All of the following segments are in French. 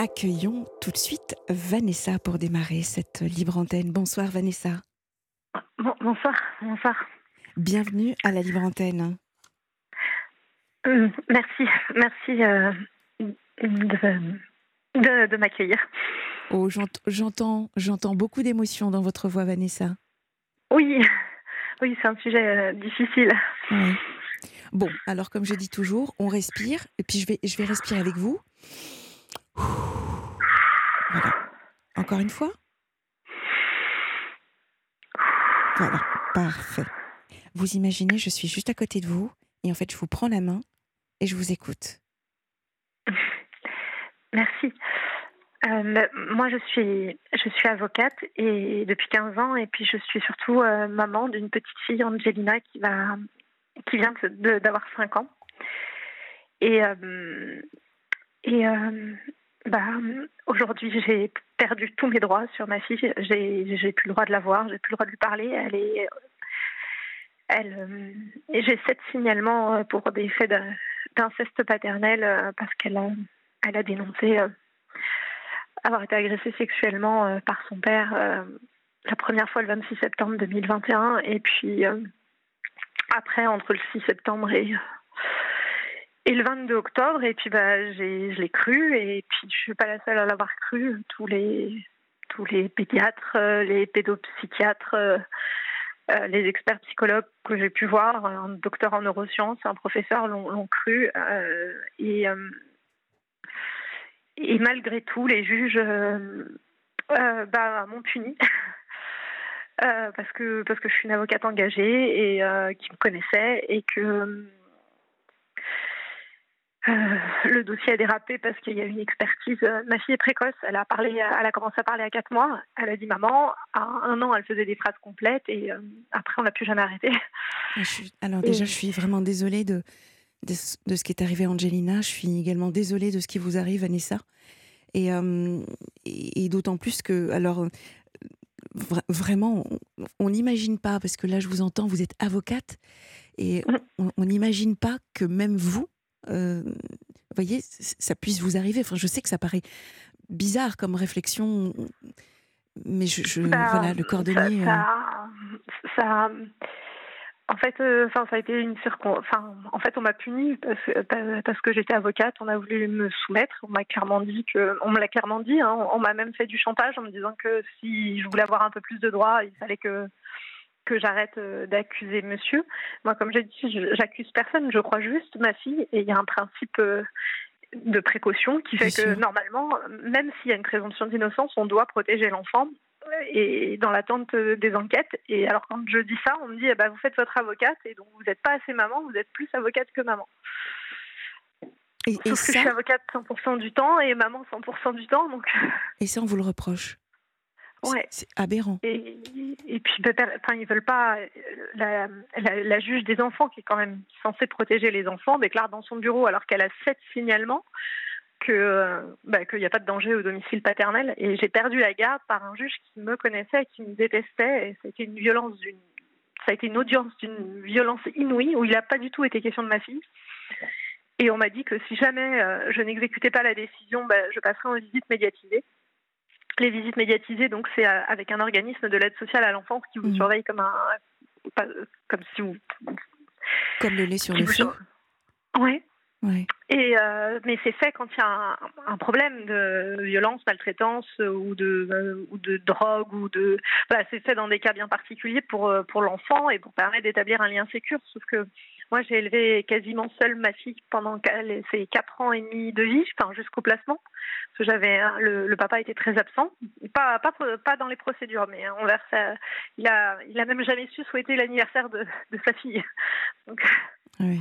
Accueillons tout de suite Vanessa pour démarrer cette libre antenne. Bonsoir Vanessa. bonsoir, bonsoir. Bienvenue à la libre antenne. Euh, merci, merci euh, de, m'accueillir. Oh, j'entends, j'entends beaucoup d'émotions dans votre voix, Vanessa. Oui, oui, c'est un sujet euh, difficile. Bon, alors comme je dis toujours, on respire et puis je vais, je vais respirer avec vous. Voilà. Encore une fois. Voilà, parfait. Vous imaginez, je suis juste à côté de vous et en fait, je vous prends la main et je vous écoute. Merci. Euh, moi, je suis, je suis avocate et depuis 15 ans, et puis je suis surtout euh, maman d'une petite fille, Angelina, qui, va, qui vient d'avoir 5 ans. Et, euh, et bah, aujourd'hui, j'ai perdu tous mes droits sur ma fille. J'ai plus le droit de la voir, j'ai plus le droit de lui parler. Elle est, elle, et j'ai sept signalements pour des faits d'inceste paternel parce qu'elle a, elle a dénoncé avoir été agressée sexuellement euh, par son père euh, la première fois le 26 septembre 2021 et puis euh, après entre le 6 septembre et et le 22 octobre et puis bah je l'ai cru et puis je suis pas la seule à l'avoir cru tous les tous les pédiatres les pédopsychiatres les experts psychologues que j'ai pu voir un docteur en neurosciences un professeur l'ont cru et et malgré tout, les juges euh, euh, bah, m'ont puni. Euh, parce que parce que je suis une avocate engagée et qui me connaissait et que le dossier a dérapé parce qu'il y a eu une expertise. Ma fille est précoce, elle a parlé, elle a commencé à parler à 4 mois. Elle a dit maman. À un an, elle faisait des phrases complètes et après, on n'a plus jamais arrêté. Ah, alors déjà, je suis vraiment désolée de de, ce qui est arrivé à Angelina. Je suis également désolée de ce qui vous arrive, Vanessa. Et, euh, et, d'autant plus que, alors, euh, vraiment, on n'imagine pas, parce que là, je vous entends, vous êtes avocate, et on n'imagine pas que même vous, euh, voyez, ça puisse vous arriver. Enfin, je sais que ça paraît bizarre comme réflexion, mais je, bah, voilà, le cordonnier. ça, ça en fait, euh, enfin, ça a été une circon... Enfin, en fait, on m'a puni parce, parce que j'étais avocate. On a voulu me soumettre. On m'a clairement dit que, on me l'a clairement dit. Hein. on m'a même fait du chantage en me disant que si je voulais avoir un peu plus de droits, il fallait que que j'arrête euh, d'accuser monsieur. Moi, comme j'ai dit, j'accuse personne. Je crois juste ma fille. Et il y a un principe euh, de précaution qui fait que normalement, même s'il y a une présomption d'innocence, on doit protéger l'enfant et dans l'attente des enquêtes. Et alors quand je dis ça, on me dit eh ben, vous faites votre avocate et donc vous n'êtes pas assez maman, vous êtes plus avocate que maman. Et, Sauf que je suis avocate 100% du temps et maman 100% du temps. Donc... Et ça, on vous le reproche Ouais. C'est aberrant. Et, et puis, enfin, ils veulent pas. La, la, juge des enfants, qui est quand même censée protéger les enfants, déclare dans son bureau, alors qu'elle a sept signalements, que bah, qu'il n'y a pas de danger au domicile paternel. Et j'ai perdu la garde par un juge qui me connaissait, qui me détestait. Et ça une violence d'une, ça a été une audience d'une violence inouïe où il n'a pas du tout été question de ma fille. Et on m'a dit que si jamais euh, je n'exécutais pas la décision, bah, je passerais en visite médiatisée. Les visites médiatisées, donc, c'est euh, avec un organisme de l'aide sociale à l'enfance qui vous mmh. surveille comme un, comme si vous, comme le lait sur le feu. Oui, et euh, mais c'est fait quand il y a un, problème de violence, maltraitance ou de euh, ou de drogue ou de voilà, c'est fait dans des cas bien particuliers pour pour l'enfant et pour permettre d'établir un lien sécur. Sauf que moi j'ai élevé quasiment seule ma fille pendant ses quatre ans et demi de vie, enfin jusqu'au placement. Parce que j'avais le, le, papa était très absent, pas pas pas dans les procédures, mais envers ça, il a il a même jamais su souhaiter l'anniversaire de, de sa fille. Donc, oui.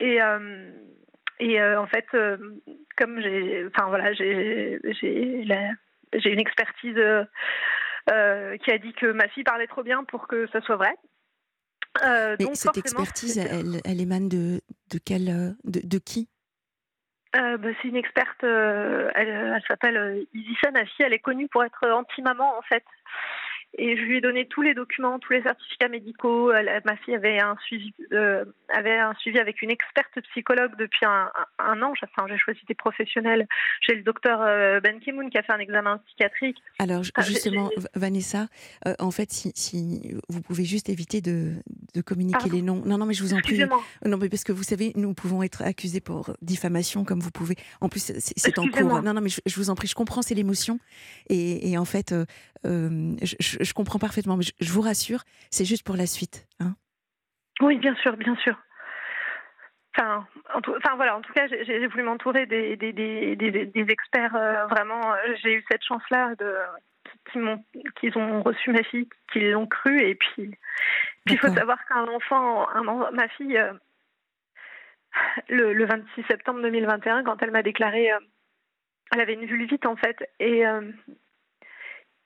Et, euh, et euh, en fait, euh, comme j'ai, enfin voilà, j'ai, j'ai, j'ai une expertise qui a dit que ma fille parlait trop bien pour que ça soit vrai. Mais donc cette expertise, elle, elle, émane de, de, quel, de, de qui? Bah, C'est une experte, elle, elle s'appelle Isis Anafi, elle est connue pour être anti-maman en fait. Et je lui ai donné tous les documents, tous les certificats médicaux. ma fille avait un suivi, euh, avait un suivi avec une experte psychologue depuis un, an. Enfin, j'ai choisi des professionnels. J'ai le docteur euh, Ben Kimoun qui a fait un examen psychiatrique. Alors justement, Vanessa, euh, en fait, si, vous pouvez juste éviter de, de communiquer les noms. Non, non, mais je vous en prie. Non, mais parce que vous savez, nous pouvons être accusés pour diffamation, comme vous pouvez. En plus, c'est en cours. Non, non, mais je, vous en prie, je comprends, c'est l'émotion. Et, en fait, je, je, comprends parfaitement, mais je, vous rassure, c'est juste pour la suite. Hein oui, bien sûr, bien sûr. Enfin, en tout, enfin voilà, en tout cas, j'ai voulu m'entourer des, des, des, des, experts. Euh, vraiment, j'ai eu cette chance-là de qu'ils ont reçu ma fille, qu'ils l'ont cru, et puis il faut savoir qu'un enfant, un, ma fille, euh, le, le, 26 septembre 2021, quand elle m'a déclaré, euh, elle avait une vulvite en fait, et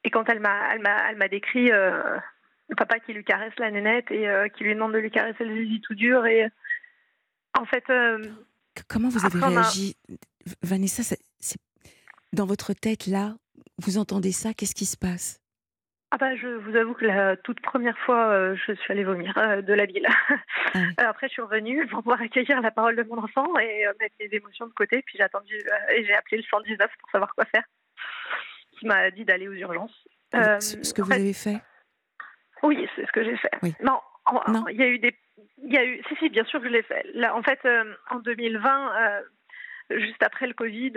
et quand elle m'a, elle m'a, elle m'a décrit euh, papa qui lui caresse la nénette et euh, qui lui demande de lui caresser le zizi tout dur. Et en fait. Euh, comment vous avez réagi, Vanessa c'est, Dans votre tête, là, vous entendez ça, qu'est-ce qui se passe? Ah bah, je vous avoue que la toute première fois, je suis allée vomir de la ville. Ah après, je suis revenue pour pouvoir accueillir la parole de mon enfant et mettre les émotions de côté. Puis j'ai attendu et j'ai appelé le 119 pour savoir quoi faire qui m'a dit d'aller aux urgences. Euh, ce que vous avez fait Oui, c'est ce que j'ai fait. Non, il y a eu des. Il y a eu, si, si, bien sûr que je l'ai fait. Là, en fait, euh, en 2020, euh, juste après le Covid,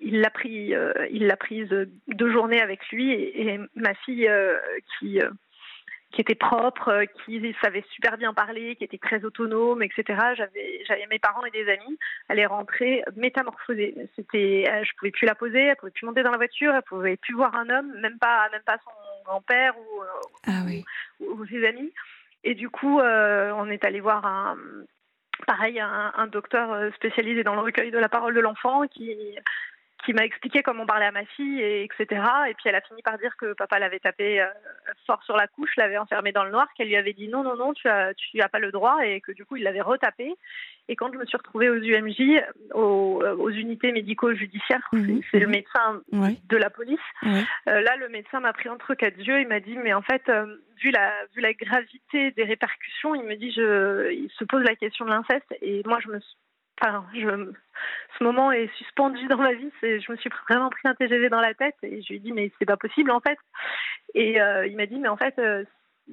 il l'a pris, il l'a prise deux journées avec lui et, et ma fille qui qui était propre, euh, qui savait super bien parler, qui était très autonome, etc. J'avais, j'avais mes parents et des amis. Elle est rentrée métamorphosée. C'était, euh, je pouvais plus la poser, elle pouvait plus monter dans la voiture, elle pouvait plus voir un homme, même pas, même pas son grand-père ou, euh, ah ou, ses amis. Et du coup, on est allé voir un, pareil, un, un, docteur spécialisé dans le recueil de la parole de l'enfant qui qui m'a expliqué comment parler à ma fille, et etc. Et puis elle a fini par dire que papa l'avait tapé euh, fort sur la couche, l'avait enfermé dans le noir, qu'elle lui avait dit non, non, non, tu as, tu as pas le droit, et que du coup il l'avait retapé. Et quand je me suis retrouvée aux UMJ, aux, euh, aux unités médico-judiciaires, mhm. c'est le médecin de la police, euh, là le médecin m'a pris entre quatre yeux, il m'a dit mais en fait, vu, la, vu la gravité des répercussions, il me dit je, il se pose la question de l'inceste, et moi je me suis Enfin, je, ce moment est suspendu dans ma vie. Je me suis vraiment pris un TGV dans la tête et je lui ai dit mais c'est pas possible en fait. Et euh, il m'a dit mais en fait euh,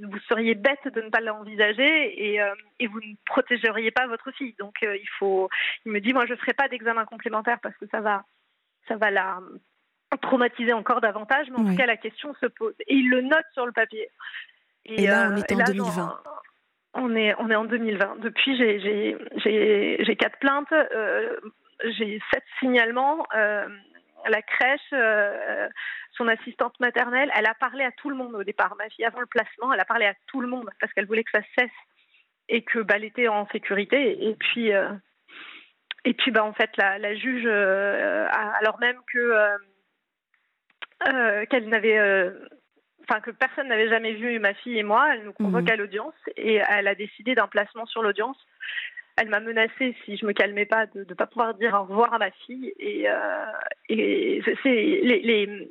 vous seriez bête de ne pas l'envisager et, euh, et, vous ne protégeriez pas votre fille. Donc il faut. Il me dit moi je ferai pas d'examen complémentaire parce que ça va ça va la traumatiser encore davantage. Mais en tout cas la question se pose et il le note sur le papier. Et, là on est en 2020. On est, on est en 2020. Depuis, j'ai quatre plaintes, euh, j'ai sept signalements. Euh, la crèche, euh, son assistante maternelle, elle a parlé à tout le monde au départ. Ma fille, avant le placement, elle a parlé à tout le monde parce qu'elle voulait que ça cesse et que bah, elle était en sécurité. Et puis, et puis bah, en fait, la, la juge, alors même que qu'elle n'avait enfin que personne n'avait jamais vu ma fille et moi. Elle nous convoque mhm. à l'audience et elle a décidé d'un placement sur l'audience. Elle m'a menacé si je me calmais pas de ne pas pouvoir dire au revoir à ma fille et, euh, et c'est les, les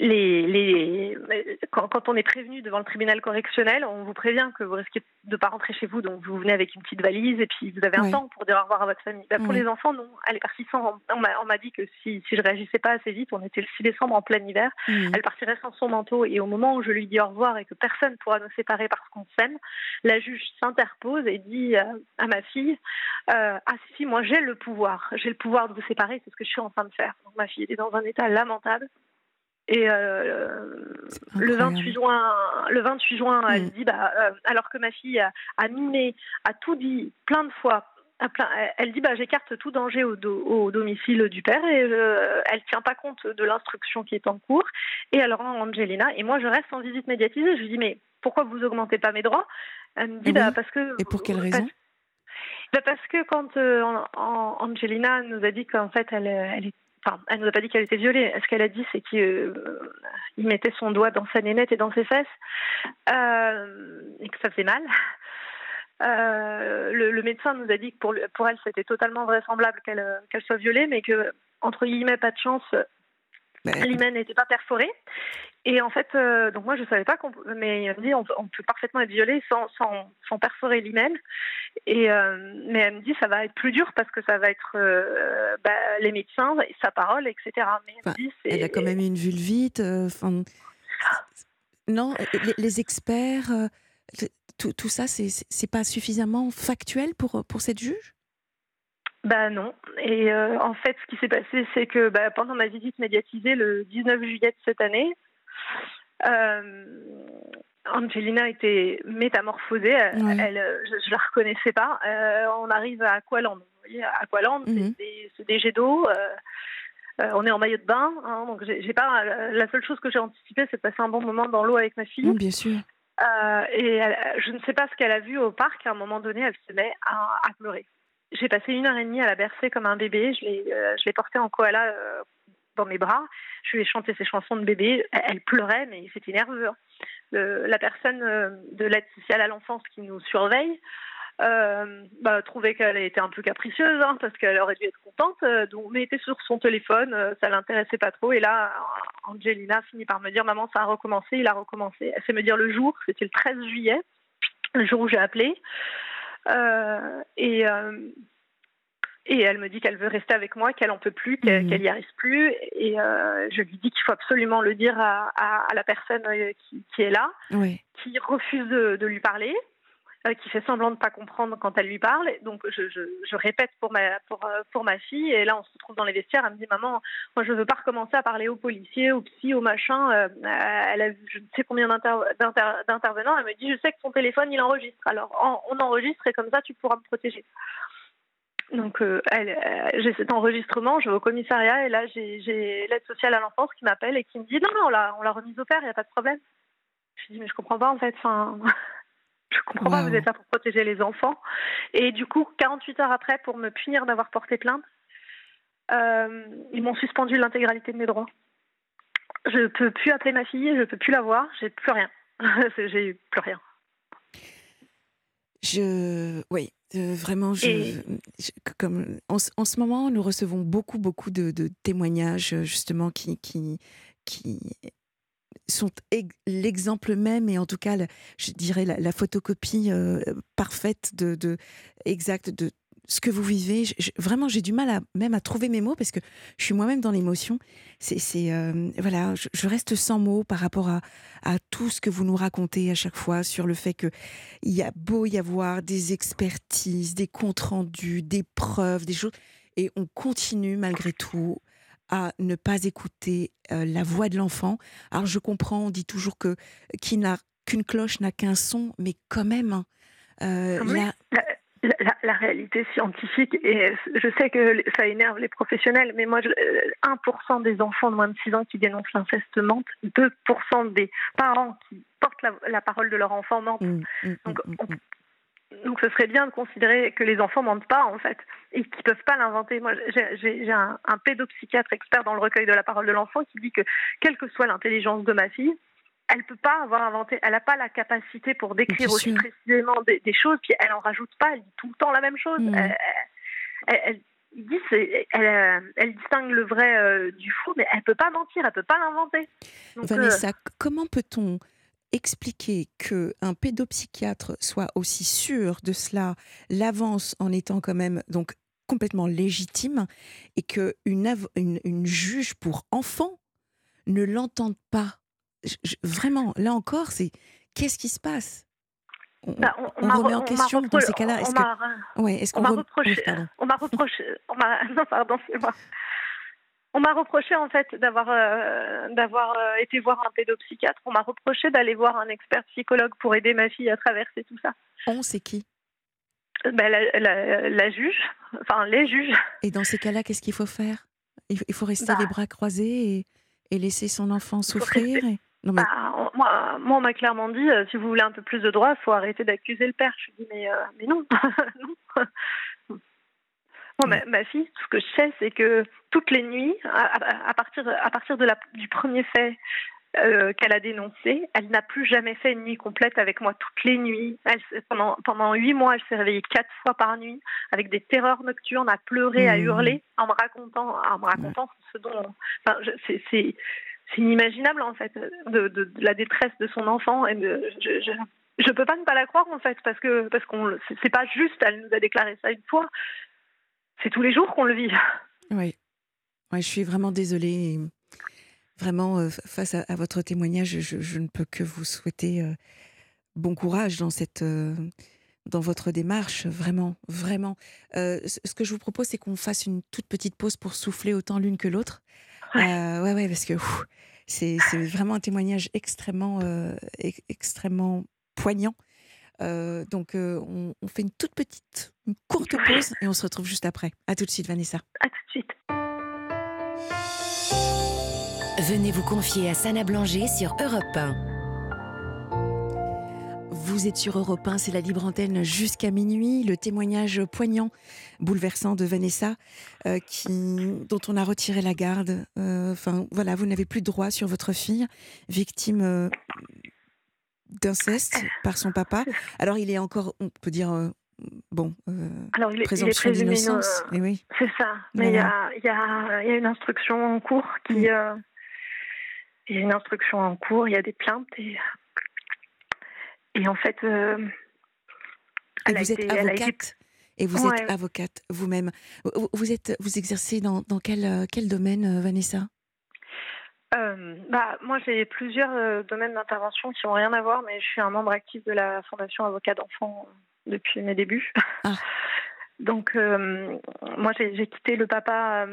les, les, quand, quand, on est prévenu devant le tribunal correctionnel, on vous prévient que vous risquez de ne pas rentrer chez vous, donc vous venez avec une petite valise et puis vous avez un temps pour dire au revoir à votre famille. Bah, pour les enfants, non. Elle est partie sans. On m'a dit que si, si je réagissais pas assez vite, on était le 6 décembre en plein hiver, elle partirait sans son manteau et au moment où je lui dis au revoir et que personne pourra nous séparer parce qu'on s'aime, la juge s'interpose et dit euh, à ma fille euh, Ah si, moi j'ai le pouvoir, j'ai le pouvoir de vous séparer, c'est ce que je suis en train de faire. Donc ma fille est dans un état lamentable. Et euh, le 28 juin, le 28 juin, elle mm. dit, bah, euh, alors que ma fille a, a, mimé, a tout dit plein de fois. elle dit bah j'écarte tout danger au, au, domicile du père et euh, elle tient pas compte de l'instruction qui est en cours et elle rend Angelina et moi je reste en visite médiatisée je lui dis mais pourquoi vous augmentez pas mes droits? Elle me dit bah, parce que et pour quelle raison? Bah, parce que quand Angelina nous a dit qu'en fait elle, elle est Enfin, elle nous a pas dit qu'elle était violée. Ce qu'elle a dit, c'est qu'il euh, mettait son doigt dans sa nénette et dans ses fesses euh, et que ça faisait mal. Euh, le, médecin nous a dit que pour, pour elle, c'était totalement vraisemblable qu'elle soit violée, mais que, entre guillemets, pas de chance. Bah, L'hymen n'était pas perforé. Et en fait, euh, donc moi je savais pas qu'on, mais il me dit on, peut parfaitement être violé sans, sans, sans perforer l'hymen. Et euh, mais elle me dit ça va être plus dur parce que ça va être euh, bah, les médecins, sa parole, etc. Mais elle, dit, elle a quand même une vulvite. Enfin, non, les, experts, tout, tout, ça, c'est pas suffisamment factuel pour pour cette juge? Bah non. Et en fait, ce qui s'est passé, c'est que bah, pendant ma visite médiatisée le 19 juillet de cette année, euh, Angelina était métamorphosée. Elle, je, ne la reconnaissais pas. Euh, on arrive à Aqualand. Vous voyez, Aqualand, mhm. c'est des, jets d'eau. Euh, on est en maillot de bain, hein, donc j'ai pas. La seule chose que j'ai anticipé, c'est de passer un bon moment dans l'eau avec ma fille. bien sûr. et je ne sais pas ce qu'elle a vu au parc. À un moment donné, elle se met à, à pleurer. J'ai passé une heure et demie à la bercer comme un bébé. Je l'ai portée en koala dans mes bras. Je lui ai chanté ses chansons de bébé. Elle pleurait, mais c'était nerveux. Hein. la personne euh, de l'aide sociale à l'enfance qui nous surveille euh, bah, trouvait qu'elle était un peu capricieuse hein, parce qu'elle aurait dû être contente, euh, donc, mais était sur son téléphone, ça l'intéressait pas trop. Et là, Angelina finit par me dire Maman, ça a recommencé, il a recommencé. Elle fait me dire le jour, c'était le 13 juillet, le jour où j'ai appelé. Et et elle me dit qu'elle veut rester avec moi, qu'elle en peut plus, qu'elle n'y mhm. arrive plus. Et euh, je lui dis qu'il faut absolument le dire à, à, la personne euh, qui, qui est là, qui refuse de, de lui parler, euh, qui fait semblant de ne pas comprendre quand elle lui parle. Donc je, répète pour ma, pour, pour ma fille. Et là, on se retrouve dans les vestiaires. Elle me dit Maman, moi, je ne veux pas recommencer à parler aux policiers, aux psy, aux machins. elle a je ne sais combien d'intervenants. Elle me dit Je sais que son téléphone, il enregistre. Alors, on enregistre et comme ça, tu pourras me protéger. Donc, euh, euh, j'ai cet enregistrement, je vais au commissariat et là, j'ai l'aide sociale à l'enfance qui m'appelle et qui me dit non, non, on l'a, remise au père, il n'y a pas de problème. Je dis mais je comprends pas en fait. Je comprends pas, vous êtes là pour protéger les enfants. Et du coup, 48 heures après, pour me punir d'avoir porté plainte, euh, ils m'ont suspendu l'intégralité de mes droits. Je peux plus appeler ma fille, je peux plus la voir, j'ai plus rien. j'ai plus rien. Je, oui, vraiment, je, comme en, ce moment, nous recevons beaucoup, beaucoup de, témoignages justement qui, qui, qui sont l'exemple même et en tout cas, je dirais la, photocopie parfaite de, exacte de ce que vous vivez. vraiment, j'ai du mal même à trouver mes mots parce que je suis moi-même dans l'émotion. C'est, euh, voilà, je, reste sans mots par rapport à, à, tout ce que vous nous racontez à chaque fois sur le fait que il y a beau y avoir des expertises, des comptes rendus, des preuves, des choses, et on continue malgré tout à ne pas écouter euh, la voix de l'enfant. Alors je comprends, on dit toujours que qu'une cloche n'a qu'un son, mais quand même. Hein, euh, la, réalité scientifique, et je sais que ça énerve les professionnels, mais moi, 1% euh, des enfants de moins de 6 ans qui dénoncent l'inceste mentent, 2% des parents qui portent la, parole de leur enfant mentent. Mmh, mmh, donc, mmh, donc, ce serait bien de considérer que les enfants mentent pas, en fait, et qu'ils peuvent pas l'inventer. Moi, j'ai un, un pédopsychiatre expert dans le recueil de la parole de l'enfant qui dit que, quelle que soit l'intelligence de ma fille, elle peut pas avoir inventé, elle n'a pas la capacité pour décrire aussi précisément des, choses, puis elle en rajoute pas, elle dit tout le temps la même chose. Mm. Elle, dit, elle, elle, distingue le vrai euh, du faux, mais elle peut pas mentir, elle peut pas l'inventer. Vanessa, euh, comment peut-on expliquer que un pédopsychiatre soit aussi sûr de cela, l'avance en étant quand même donc complètement légitime, et que une, une, une juge pour enfants ne l'entende pas vraiment, là encore, c'est qu'est-ce qui se passe? On, bah, remet en question dans ces cas-là. Est-ce qu'on m'a reproché, on m'a reproché, non pardon, c'est moi. On m'a reproché en fait d'avoir euh, d'avoir euh, été voir un pédopsychiatre. On m'a reproché d'aller voir un expert psychologue pour aider ma fille à traverser tout ça. On, c'est qui? Ben, la, juge, enfin les juges. Et dans ces cas-là, qu'est-ce qu'il faut faire? Il, faut rester bah les bras croisés et, et laisser son enfant souffrir bah, moi, moi, on m'a clairement dit, euh, si vous voulez un peu plus de droits, il faut arrêter d'accuser le père. Je dis, mais, euh, mais non. moi, ma, fille, tout ce que je sais, c'est que toutes les nuits, à, partir, à partir de la, du premier fait euh, qu'elle a dénoncé. Elle n'a plus jamais fait une nuit complète avec moi toutes les nuits. pendant pendant huit mois, elle s'est réveillée quatre fois par nuit avec des terreurs nocturnes, à pleurer, à mmh. hurler, en me racontant, en me racontant ce dont. Enfin, c'est c'est inimaginable en fait de, de, la détresse de son enfant et de, je, je, je peux pas ne pas la croire en fait parce que parce qu'on c'est pas juste. Elle nous a déclaré ça une fois. C'est tous les jours qu'on le vit. Oui. Ouais, je suis vraiment désolée. Vraiment, euh, face à, votre témoignage, je, ne peux que vous souhaiter euh, bon courage dans cette, euh, dans votre démarche, vraiment, vraiment. ce que je vous propose, c'est qu'on fasse une toute petite pause pour souffler autant l'une que l'autre. Ouais. ouais, parce que c'est vraiment un témoignage extrêmement, extrêmement poignant. Donc, on, on, fait une toute petite, une courte pause et on se retrouve juste après. À tout de suite, Vanessa. À tout de suite. Venez vous confier à Sana Blanger sur Europe 1. Vous êtes sur Europe 1, c'est la libre antenne jusqu'à minuit. Le témoignage poignant, bouleversant de Vanessa, euh, qui, dont on a retiré la garde. Euh, enfin, voilà, vous n'avez plus de droit sur votre fille, victime euh, d'inceste par son papa. Alors, il est encore, on peut dire, bon, Alors, il est, présomption d'innocence. oui. C'est ça. Mais il y, a, y, a, y, a, une instruction en cours qui, mm il y a une instruction en cours, il y a des plaintes et, et en fait. Euh, vous êtes avocate? Et vous êtes avocate vous-même. Vous êtes, vous exercez dans, dans quel, euh, quel domaine, euh, bah, moi, j'ai plusieurs domaines d'intervention qui n'ont rien à voir, mais je suis un membre actif de la Fondation Avocat d'enfants depuis mes débuts. Ah. Donc, moi, j'ai quitté le papa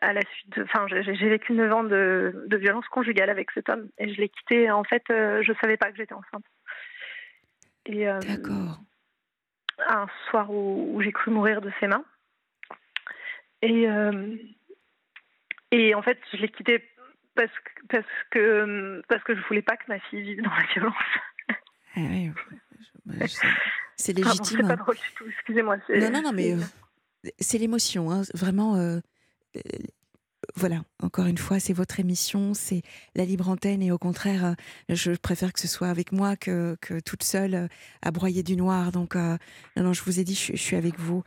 à la suite enfin j'ai vécu 9 ans de, de, violence conjugale avec cet homme et je l'ai quitté en fait euh, je savais pas que j'étais enceinte euh, d'accord un soir où, j'ai cru mourir de ses mains et euh, et en fait je l'ai quitté parce que parce que parce que je voulais pas que ma fille vive dans la violence. Ah oui, c'est légitime c'est pas drôle du tout excusez-moi non non non mais c'est l'émotion hein, vraiment euh, voilà, encore une fois, c'est votre émission, c'est la libre antenne et au contraire, euh, je préfère que ce soit avec moi que, que toute seule euh, à broyer du noir. Donc, non, non, je vous ai dit, je, suis avec vous.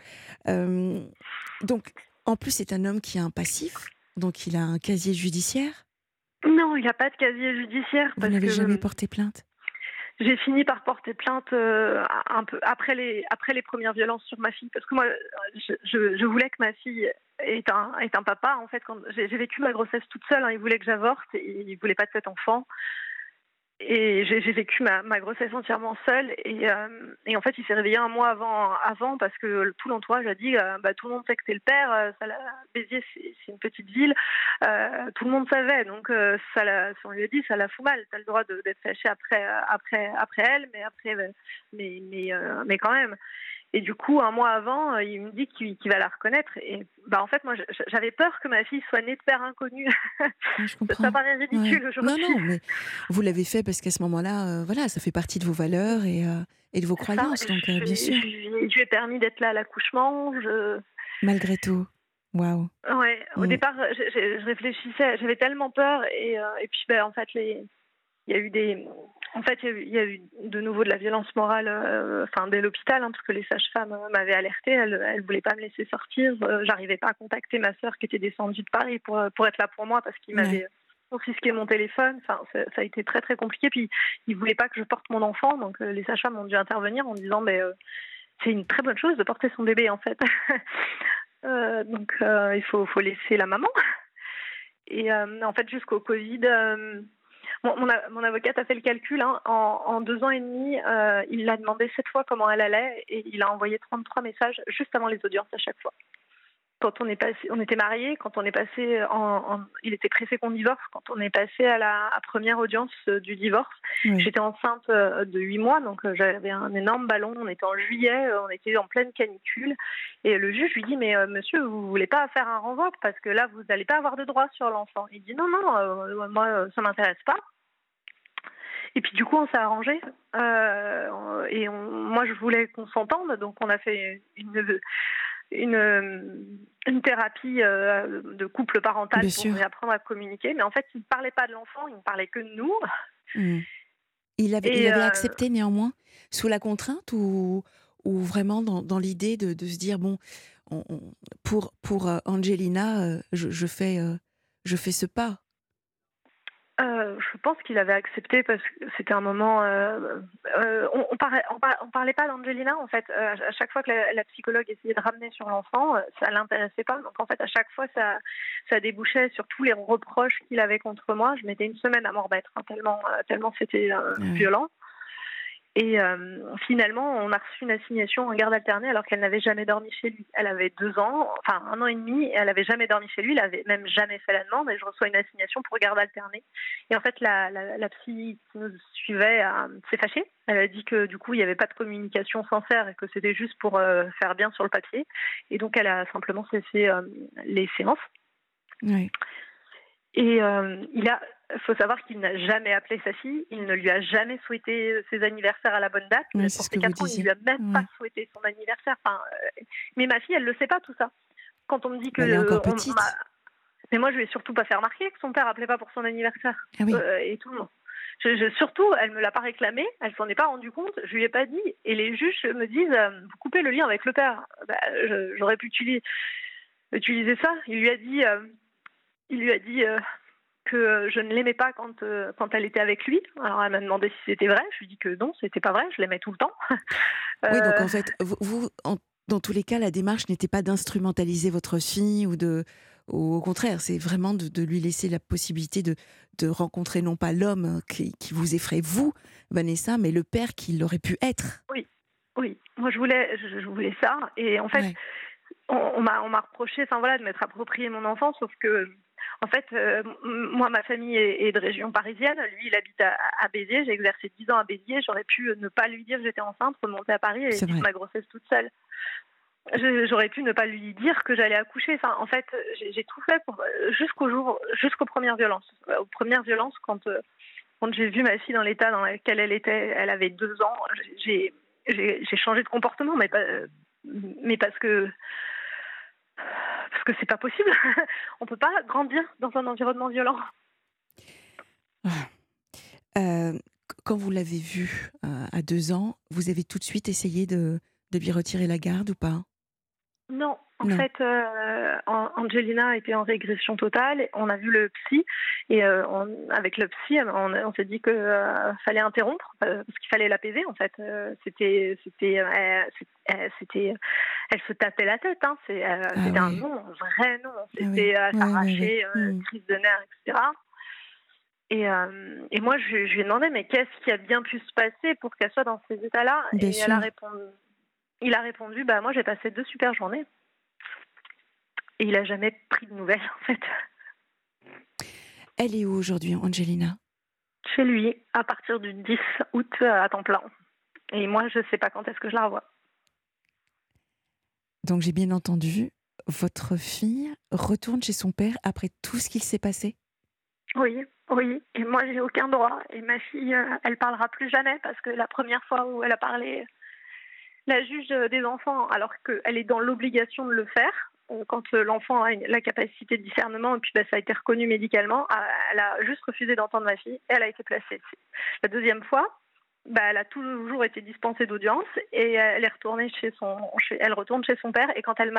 donc, en plus, c'est un homme qui a un passif, donc il a un casier judiciaire? Non, il n'a pas de casier judiciaire. Vous n'avez jamais porté plainte? J'ai fini par porter plainte un peu après les après les premières violences sur ma fille parce que moi je, je voulais que ma fille est un, est un papa. En fait, quand j'ai vécu ma grossesse toute seule, hein, il voulait que j'avorte, il voulait pas de cet enfant. Et j'ai vécu ma, ma, grossesse entièrement seule. Et, euh, et en fait, il s'est réveillé un mois avant, avant parce que tout l'entourage a dit euh, bah, tout le monde sait que t'es le père. Euh, ça Béziers, c'est une petite ville. tout le monde savait. Donc, ça la, si on lui a dit, ça la fout mal. T'as le droit d'être fâché après, après, après elle, mais après, mais, mais, mais quand même. Et du coup, un mois avant, euh, il me dit qu'il va la reconnaître. Et bah, en fait, moi, j'avais peur que ma fille soit née de père inconnu. ça paraît ridicule aujourd'hui. Non, non, mais vous l'avez fait parce qu'à ce moment-là, euh, voilà, ça fait partie de vos valeurs et, euh, et de vos croyances. donc, bien sûr. Je, lui ai permis d'être là à l'accouchement. Je... Malgré tout. Waouh. Ouais, au mm. départ, je, réfléchissais, j'avais tellement peur. Et, et puis, ben, en fait, les, il y a eu des en fait, il y, a eu, de nouveau de la violence morale, euh, enfin dès l'hôpital, hein, parce que les sages-femmes m'avaient alerté, elles, ne voulaient pas me laisser sortir. Euh, j'arrivais pas à contacter ma sœur qui était descendue de Paris pour pour être là pour moi parce qu'il m'avait confisqué mon téléphone. Enfin, ça, a été très très compliqué. Puis ils voulaient pas que je porte mon enfant, donc euh, les sages-femmes ont dû intervenir en disant, mais c'est une très bonne chose de porter son bébé en fait. donc il faut faut laisser la maman. Et en fait jusqu'au Covid mon, mon, avocate a fait le calcul. Hein. En, deux ans et demi, euh, il l'a demandé sept fois comment elle allait et il a envoyé 33 messages juste avant les audiences à chaque fois. Quand on est passé, on était mariés, quand on est passé en, il était pressé qu'on divorce. Quand on est passé à la première audience euh, du divorce, j'étais enceinte euh, de huit mois, donc j'avais un énorme ballon. On était en juillet, on était en pleine canicule, et le juge lui dit mais monsieur, vous voulez pas faire un renvoi parce que là vous n'allez pas avoir de droit sur l'enfant. Il dit non non, moi ça m'intéresse pas. Et puis du coup, on s'est arrangé. Euh, et moi, je voulais qu'on s'entende, donc on a fait une, une, une thérapie de couple parental pour apprendre à communiquer. Mais en fait, il ne parlait pas de l'enfant, il ne parlait que de nous. Mmh. Il avait, il avait accepté néanmoins, sous la contrainte ou, ou vraiment dans, dans l'idée de, de, se dire bon, pour, pour Angelina, je, je, fais, je fais ce pas euh, je pense qu'il avait accepté parce que c'était un moment. Euh, euh, on, on, parlait, on, parlait pas d'Angelina en fait. à chaque fois que la, psychologue essayait de ramener sur l'enfant, ça l'intéressait pas. Donc en fait, à chaque fois, ça, ça débouchait sur tous les reproches qu'il avait contre moi. Je mettais une semaine à m'en remettre, hein, tellement, tellement c'était violent. Et euh, finalement, on a reçu une assignation en garde alternée alors qu'elle n'avait jamais dormi chez lui. Elle avait deux ans, enfin un an et demi, et elle n'avait jamais dormi chez lui. Elle avait même jamais fait la demande. Et je reçois une assignation pour garde alternée. Et en fait, la, la, psy qui nous suivait euh, s'est fâchée. Elle a dit que du coup, il n'y avait pas de communication sincère et que c'était juste pour euh, faire bien sur le papier. Et donc, elle a simplement cessé les séances. Oui. Et il a il faut savoir qu'il n'a jamais appelé sa fille, il ne lui a jamais souhaité ses anniversaires à la bonne date. pour ses quatre ans, il lui a même pas souhaité son anniversaire. Enfin, euh, mais ma fille, elle le sait pas tout ça. Quand on me dit que elle est encore petite. mais moi, je vais surtout pas faire remarquer que son père appelait pas pour son anniversaire. Ah oui. euh, et tout le monde. Je, surtout, elle me l'a pas réclamé, elle s'en est pas rendue compte, je lui ai pas dit. Et les juges me disent, euh, vous coupez le lien avec le père. Bah, J'aurais pu utiliser, utiliser, ça. Il lui a dit, euh, il lui a dit, que je ne l'aimais pas quand, euh, quand elle était avec lui. Alors elle m'a demandé si c'était vrai. Je lui ai dit que non, c'était pas vrai. Je l'aimais tout le temps. Oui, donc en euh, fait, vous, dans tous les cas, la démarche n'était pas d'instrumentaliser votre fille ou de. Au contraire, c'est vraiment de, lui laisser la possibilité de, de rencontrer non pas l'homme qui, qui, vous effraie, vous, Vanessa, mais le père qu'il aurait pu être. Oui, oui. Moi, je voulais, je, voulais ça. Et en fait, on, on m'a reproché enfin, voilà, de m'être approprié mon enfant, sauf que en fait, euh, moi, ma famille est, de région parisienne. Lui, il habite à, Béziers. J'ai exercé 10 ans à Béziers. J'aurais pu ne pas lui dire que j'étais enceinte, remonter à Paris et vivre ma grossesse toute seule. J'aurais pu ne pas lui dire que j'allais accoucher. Enfin, en fait, j'ai tout fait jusqu'au jour, jusqu'aux premières violences. Aux premières violences, quand, euh, quand j'ai vu ma fille dans l'état dans lequel elle était, elle avait deux ans. J'ai changé de comportement, mais pas, mais parce que que c'est pas possible. On peut pas grandir dans un environnement violent. Ah. Euh, quand vous l'avez vu euh, à deux ans, vous avez tout de suite essayé de, de lui retirer la garde ou pas? Non, en fait, euh, Angelina était en régression totale. On a vu le psy et euh, avec le psy, on, s'est dit qu'il euh, fallait interrompre parce qu'il fallait l'apaiser. En fait, c'était, c'était, c'était, elle se tapait la tête. Hein. C'est, ah c'était un non, un vrai non. Ah c'était s'arracher, mm. crise de nerfs, etc. Et, et moi, je, je, lui ai demandé, mais qu'est-ce qui a bien pu se passer pour qu'elle soit dans ces états-là? Et elle a répondu, il a répondu, bah moi j'ai passé deux super journées. Et il n'a jamais pris de nouvelles, en fait. Elle est où aujourd'hui, Angelina? Chez lui, à partir du 10 août euh, à temps plein. Et moi, je ne sais pas quand est-ce que je la revois. Donc, j'ai bien entendu, votre fille retourne chez son père après tout ce qu'il s'est passé? Oui, oui. Et moi, j'ai aucun droit. Et ma fille, euh, elle parlera plus jamais parce que la première fois où elle a parlé, la juge des enfants, alors qu'elle est dans l'obligation de le faire, quand euh, l'enfant a la capacité de discernement, et puis bah, ça a été reconnu médicalement, elle a juste refusé d'entendre ma fille et elle a été placée. La deuxième fois, bah, elle a toujours été dispensée d'audience et elle est retournée chez son, elle retourne chez son père et quand elle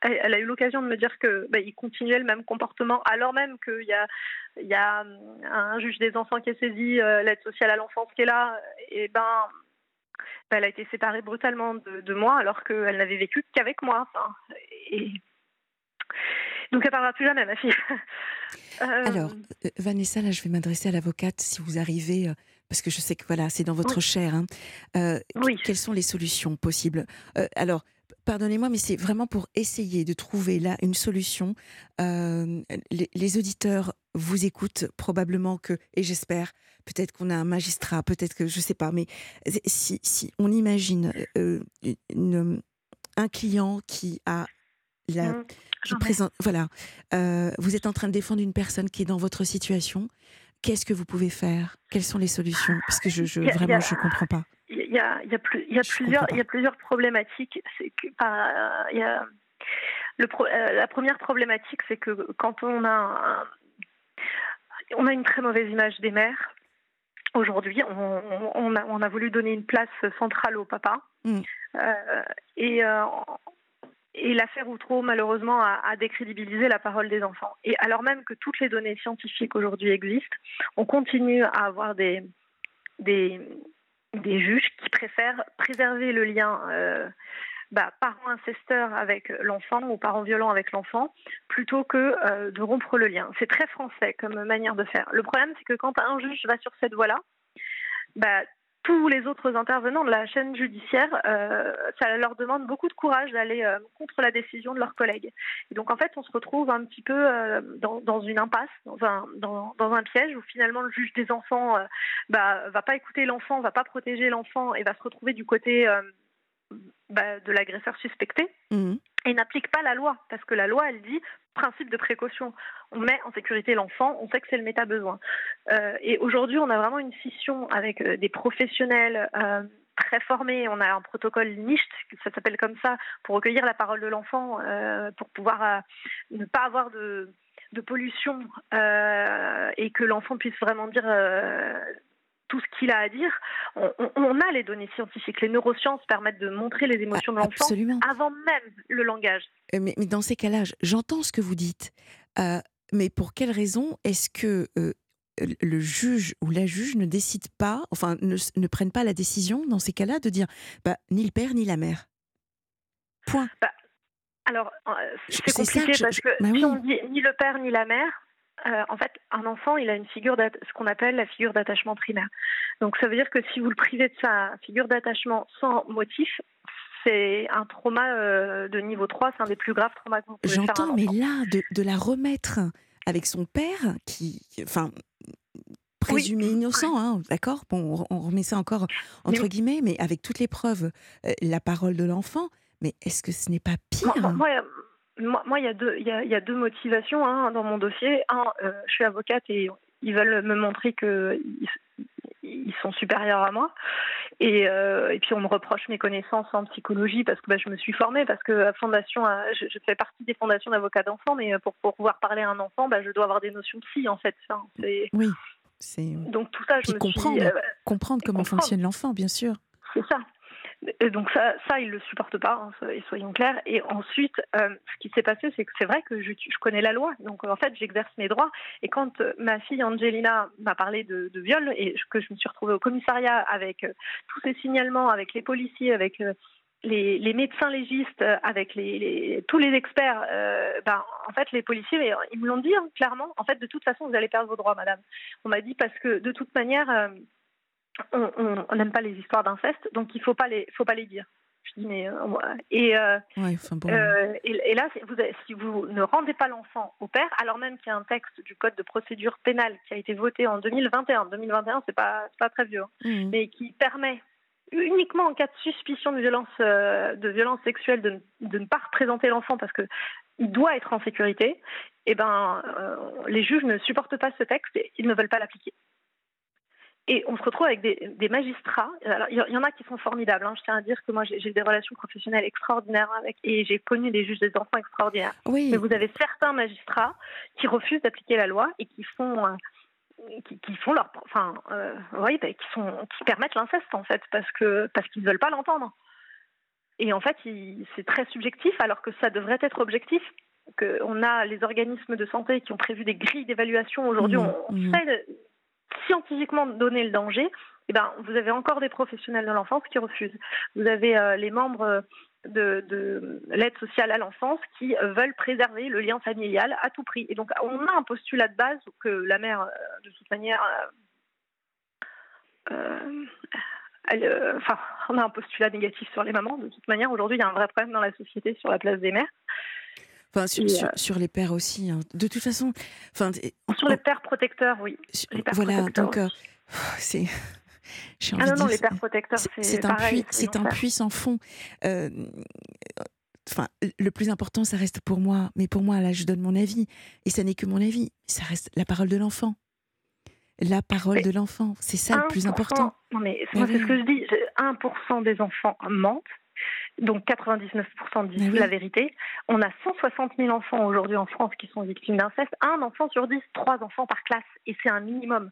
elle, a eu l'occasion de me dire que bah, continuait le même comportement alors même qu'il y a, y a un juge des enfants qui est saisi, euh, l'aide sociale à l'enfance qui est là, et ben elle a été séparée brutalement de, moi alors qu'elle n'avait vécu qu'avec moi. Donc elle parlera plus jamais, ma fille. Euh, Alors, euh, Vanessa, là, je vais m'adresser à l'avocate si vous arrivez, euh, parce que je sais que voilà, c'est dans votre chair. Hein. oui. Quelles sont les solutions possibles? Alors, pardonnez-moi, mais c'est vraiment pour essayer de trouver là une solution. Les, auditeurs vous écoutent probablement que, et j'espère, peut-être qu'on a un magistrat, peut-être que je ne sais pas, mais si, si on imagine une, un client qui a la, mmh. Je présente, voilà, euh, vous êtes en train de défendre une personne qui est dans votre situation. Qu'est-ce que vous pouvez faire? Quelles sont les solutions? Parce que je, je vraiment, je comprends pas. Il y a, il y a, plus, il y a plusieurs, il y a plusieurs problématiques. C'est que, il y a le la première problématique, c'est que quand on a, on a une très mauvaise image des mères, aujourd'hui, on, a, on, a, voulu donner une place centrale au papa. Mm. et et l'affaire Outreau, malheureusement, a, décrédibilisé la parole des enfants. Et alors même que toutes les données scientifiques aujourd'hui existent, on continue à avoir des, des, juges qui préfèrent préserver le lien euh, bah, parent incesteur avec l'enfant ou parent violent avec l'enfant plutôt que euh, de rompre le lien. C'est très français comme manière de faire. Le problème, c'est que quand un juge va sur cette voie-là, bah, tous les autres intervenants de la chaîne judiciaire, euh, ça leur demande beaucoup de courage d'aller euh, contre la décision de leurs collègues. Et donc en fait, on se retrouve un petit peu euh, dans, une impasse, dans un, piège où finalement le juge des enfants bah, va pas écouter l'enfant, va pas protéger l'enfant et va se retrouver du côté bah, de l'agresseur suspecté. Mmh. Et n'applique pas la loi, parce que la loi, elle dit principe de précaution. On met en sécurité l'enfant, on sait que c'est le méta besoin. Euh, et aujourd'hui, on a vraiment une scission avec euh, des professionnels euh, très formés. On a un protocole NIST, ça s'appelle comme ça, pour recueillir la parole de l'enfant, pour pouvoir ne pas avoir de, de pollution et que l'enfant puisse vraiment dire tout ce qu'il a à dire. On, a les données scientifiques. Les neurosciences permettent de montrer les émotions de l'enfant avant même le langage. Mais, mais dans ces cas-là, j'entends ce que vous dites. mais pour quelle raison est-ce que le juge ou la juge ne décide pas, enfin ne, ne prennent pas la décision dans ces cas-là de dire bah, ni le père ni la mère? Point. Bah, alors, euh, c'est compliqué parce que bah si on dit ni le père ni la mère, euh, en fait, un enfant, il a une figure, ce qu'on appelle la figure d'attachement primaire. Donc, ça veut dire que si vous le privez de sa figure d'attachement sans motif, c'est un trauma euh, de niveau 3, c'est un des plus graves traumas que vous pouvez J'entends, mais là, de, de, la remettre avec son père, qui, enfin, présumé innocent, hein, d'accord? Bon, on remet ça encore entre guillemets, mais avec toutes les preuves, euh, la parole de l'enfant. Mais est-ce que ce n'est pas pire? Moi, moi, il y a deux, il y a, deux motivations hein, dans mon dossier. Un, euh, je suis avocate et ils veulent me montrer que ils, sont supérieurs à moi. Et, euh, et, puis on me reproche mes connaissances en psychologie parce que bah, je me suis formée, parce que la fondation, je, fais partie des fondations d'avocats d'enfants, mais pour, pour, pouvoir parler à un enfant, bah, je dois avoir des notions de psy en fait. Oui. Donc tout ça, je me comprendre, euh, comprendre comment fonctionne l'enfant, bien sûr. C'est ça. Et donc ça, ça ils le supportent pas, hein, et soyons clairs. Et ensuite, euh, ce qui s'est passé, c'est que c'est vrai que je, connais la loi, donc en fait, j'exerce mes droits. Et quand euh, ma fille Angelina m'a parlé de, viol et que je me suis retrouvée au commissariat avec tous ces signalements, avec les policiers, avec les, médecins légistes, avec tous les experts, ben, en fait, les policiers, ils me l'ont dit hein, clairement. En fait, de toute façon, vous allez perdre vos droits, madame. On m'a dit parce que de toute manière on n'aime pas les histoires d'inceste, donc il faut pas les, faut pas les dire. Je dis mais euh, et, euh, euh, et, là, vous si vous ne rendez pas l'enfant au père, alors même qu'il y a un texte du code de procédure pénale qui a été voté en 2021, 2021 c'est pas pas très vieux, hein, mmh. mais qui permet uniquement en cas de suspicion de violence de violence sexuelle de, de ne pas représenter l'enfant parce que il doit être en sécurité. Eh ben les juges ne supportent pas ce texte et ils ne veulent pas l'appliquer. Et on se retrouve avec des, magistrats. il y, en a qui sont formidables. Hein. Je tiens à dire que moi, j'ai des relations professionnelles extraordinaires avec, et j'ai connu des juges des enfants extraordinaires. Oui. Mais vous avez certains magistrats qui refusent d'appliquer la loi et qui font, euh, qui, font leur, enfin, euh, oui, bah, qui sont, qui permettent l'inceste en fait, parce que parce qu'ils ne veulent pas l'entendre. Et en fait, c'est très subjectif, alors que ça devrait être objectif. Que on a les organismes de santé qui ont prévu des grilles d'évaluation. Aujourd'hui, mmh, on, mmh. sait scientifiquement donner le danger, eh ben, vous avez encore des professionnels de l'enfance qui refusent. Vous avez euh, les membres de, de l'aide sociale à l'enfance qui euh, veulent préserver le lien familial à tout prix. Et donc, on a un postulat de base que la mère, euh, de toute manière, elle, enfin, on a un postulat négatif sur les mamans. De toute manière, aujourd'hui, il y a un vrai problème dans la société sur la place des mères. Enfin, sur, les pères aussi. Hein. De toute façon, enfin, sur les pères protecteurs, oui. voilà, donc euh, c'est. Ah non, non, les pères protecteurs, c'est un puits, c'est un puits sans fond. Euh, enfin, le plus important, ça reste pour moi. Mais pour moi, là, je donne mon avis, et ça n'est que mon avis. Ça reste la parole de l'enfant. La parole de l'enfant, c'est ça le plus important. Non, mais c'est ce que je dis. 1% des enfants mentent donc 99% disent oui. la vérité. On a 160 000 enfants aujourd'hui en France qui sont victimes d'inceste. Un enfant sur dix, trois enfants par classe, et c'est un minimum.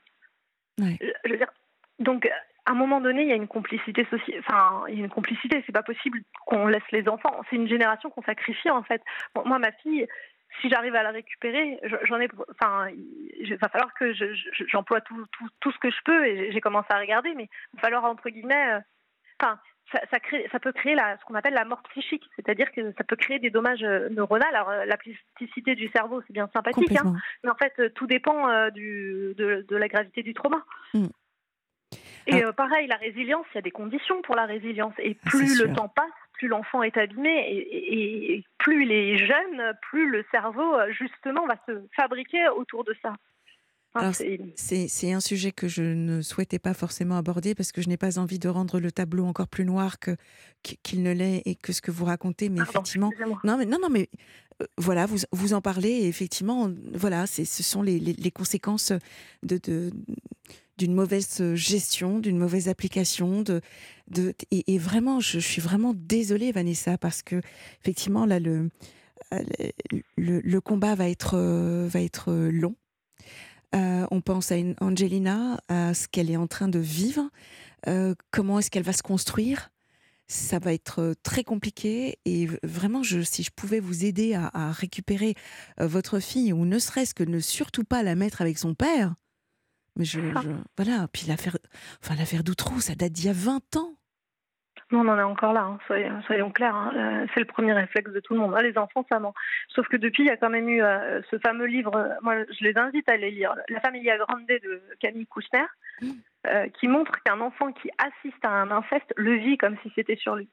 Ouais. Je- veux dire, donc à un moment donné, il y a une complicité sociale. Enfin, il y a une complicité. C'est pas possible qu'on laisse les enfants. C'est une génération qu'on sacrifie en fait. Bon, moi, ma fille, si j'arrive à la récupérer, je- j'en ai. Enfin, il va falloir que je- je- j'emploie tout, tout, tout ce que je peux. Et j'ai- j'ai commencé à regarder, mais il va falloir entre guillemets. euh, Enfin, ça, ça, crée, ça peut créer la, ce qu'on appelle la mort psychique, c'est-à-dire que ça peut créer des dommages euh, neuronaux. Alors, euh, la plasticité du cerveau, c'est bien sympathique, hein, mais en fait, euh, tout dépend euh, du, de, de la gravité du trauma. Mm. Et euh, pareil, la résilience, il y a des conditions pour la résilience. Et Ah, plus le temps passe, plus l'enfant est abîmé, et, et- plus il est jeune, plus le cerveau, justement, va se fabriquer autour de ça. Alors, c'est- un sujet que je ne souhaitais pas forcément aborder parce que je n'ai pas envie de rendre le tableau encore plus noir que qu'il ne l'est et que ce que vous racontez. Mais effectivement, non, mais non, non, mais euh, voilà, vous vous en parlez. Et effectivement, voilà, ce sont les, les, les conséquences de, de d'une mauvaise gestion, d'une mauvaise application, de, de et, et vraiment, je, je suis vraiment désolée, Vanessa, parce que effectivement, là, le le, le- le combat va être euh, va être euh, long. Euh, on pense à une Angelina, à ce qu'elle est en train de vivre, euh, comment est-ce qu'elle va se construire? Ça va être euh, très compliqué et vraiment, je, si je pouvais vous aider à, à récupérer votre fille ou ne serait-ce que ne surtout pas la mettre avec son père, mais je, Ah. je- voilà. Puis l'affaire, enfin l'affaire d'Outrou, ça date d'il y a 20 ans. Non, on en est encore là, hein, soyons, soyons clairs. hein. Euh, C'est le premier réflexe de tout le monde. hein, Les enfants, ça ment. Sauf que depuis, il y a quand même eu euh, ce fameux livre, euh, moi je les invite à les lire, La famille Grande de Camille Kouchner, Mm. euh, qui montre qu'un enfant qui assiste à un inceste le vit comme si c'était sur lui.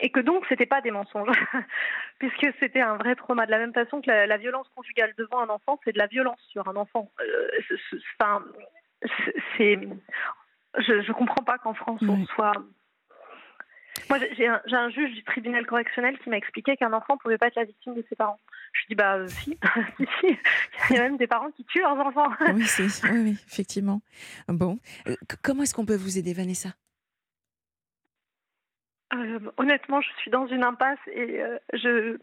Et que donc, c'était pas des mensonges, puisque c'était un vrai trauma. De la même façon que la, la violence conjugale devant un enfant, c'est de la violence sur un enfant. Euh, c'est-. Je, je comprends pas qu'en France, on soit. Moi, j'ai- un, juge du tribunal correctionnel qui m'a expliqué qu'un enfant pouvait pas être la victime de ses parents. Je dis bah euh, si. Il y a même des parents qui tuent leurs enfants. Oui, oui, oui, effectivement. Bon, Euh, comment est-ce qu'on peut vous aider, Vanessa? Euh, honnêtement, je suis dans une impasse et euh, je.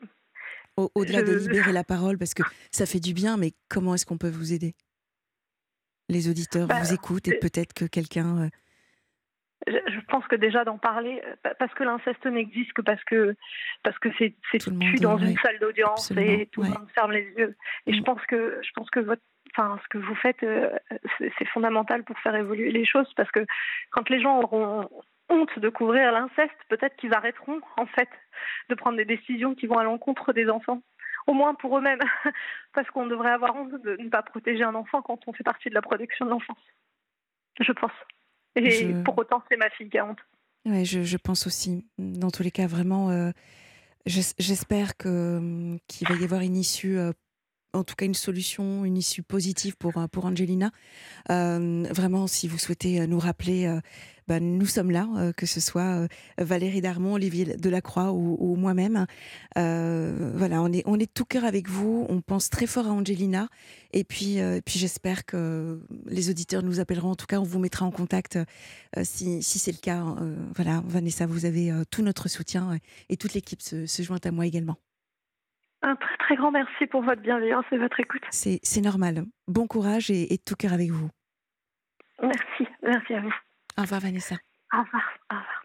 Au- Au-delà de libérer la parole, parce que ça fait du bien, mais comment est-ce qu'on peut vous aider? Les auditeurs Bah, vous écoutent et peut-être que quelqu'un. Je pense que déjà d'en parler, euh, pa- parce que l'inceste n'existe que parce que parce que c'est tu dans ouais. une salle d'audience et tout ouais. le monde ferme les yeux. Et je Mm. pense que je pense que votre enfin ce que vous faites euh, c'est c'est fondamental pour faire évoluer les choses parce que quand les gens auront honte de couvrir l'inceste, peut-être qu'ils arrêteront en fait de prendre des décisions qui vont à l'encontre des enfants. Au moins pour eux-mêmes, parce qu'on devrait avoir honte de ne pas protéger un enfant quand on fait partie de la protection de l'enfance. Je pense. Et Je- pour autant, c'est ma fille qui a honte. Ouais, je, je pense aussi. Dans tous les cas, vraiment, euh, j'es- j'espère hum, qu'il va y avoir une issue, euh, en tout cas une solution, une issue positive pour euh, pour Angelina. Euh, vraiment, si vous souhaitez euh, nous rappeler, ben, nous sommes là, que ce soit Valérie Darmon, Olivier Delacroix ou, ou moi-même. Voilà, on est on tout cœur avec vous. On pense très fort à Angelina. Et puis, puis j'espère que les auditeurs nous appelleront. En tout cas, on vous mettra en contact si, si c'est le cas. Voilà, Vanessa, vous avez tout notre soutien et toute l'équipe se joint à moi également. Un très très grand merci pour votre bienveillance et votre écoute. C'est normal. Bon courage et, et de tout cœur avec vous. Merci, merci à vous. Au revoir, Vanessa. Au revoir. Au revoir.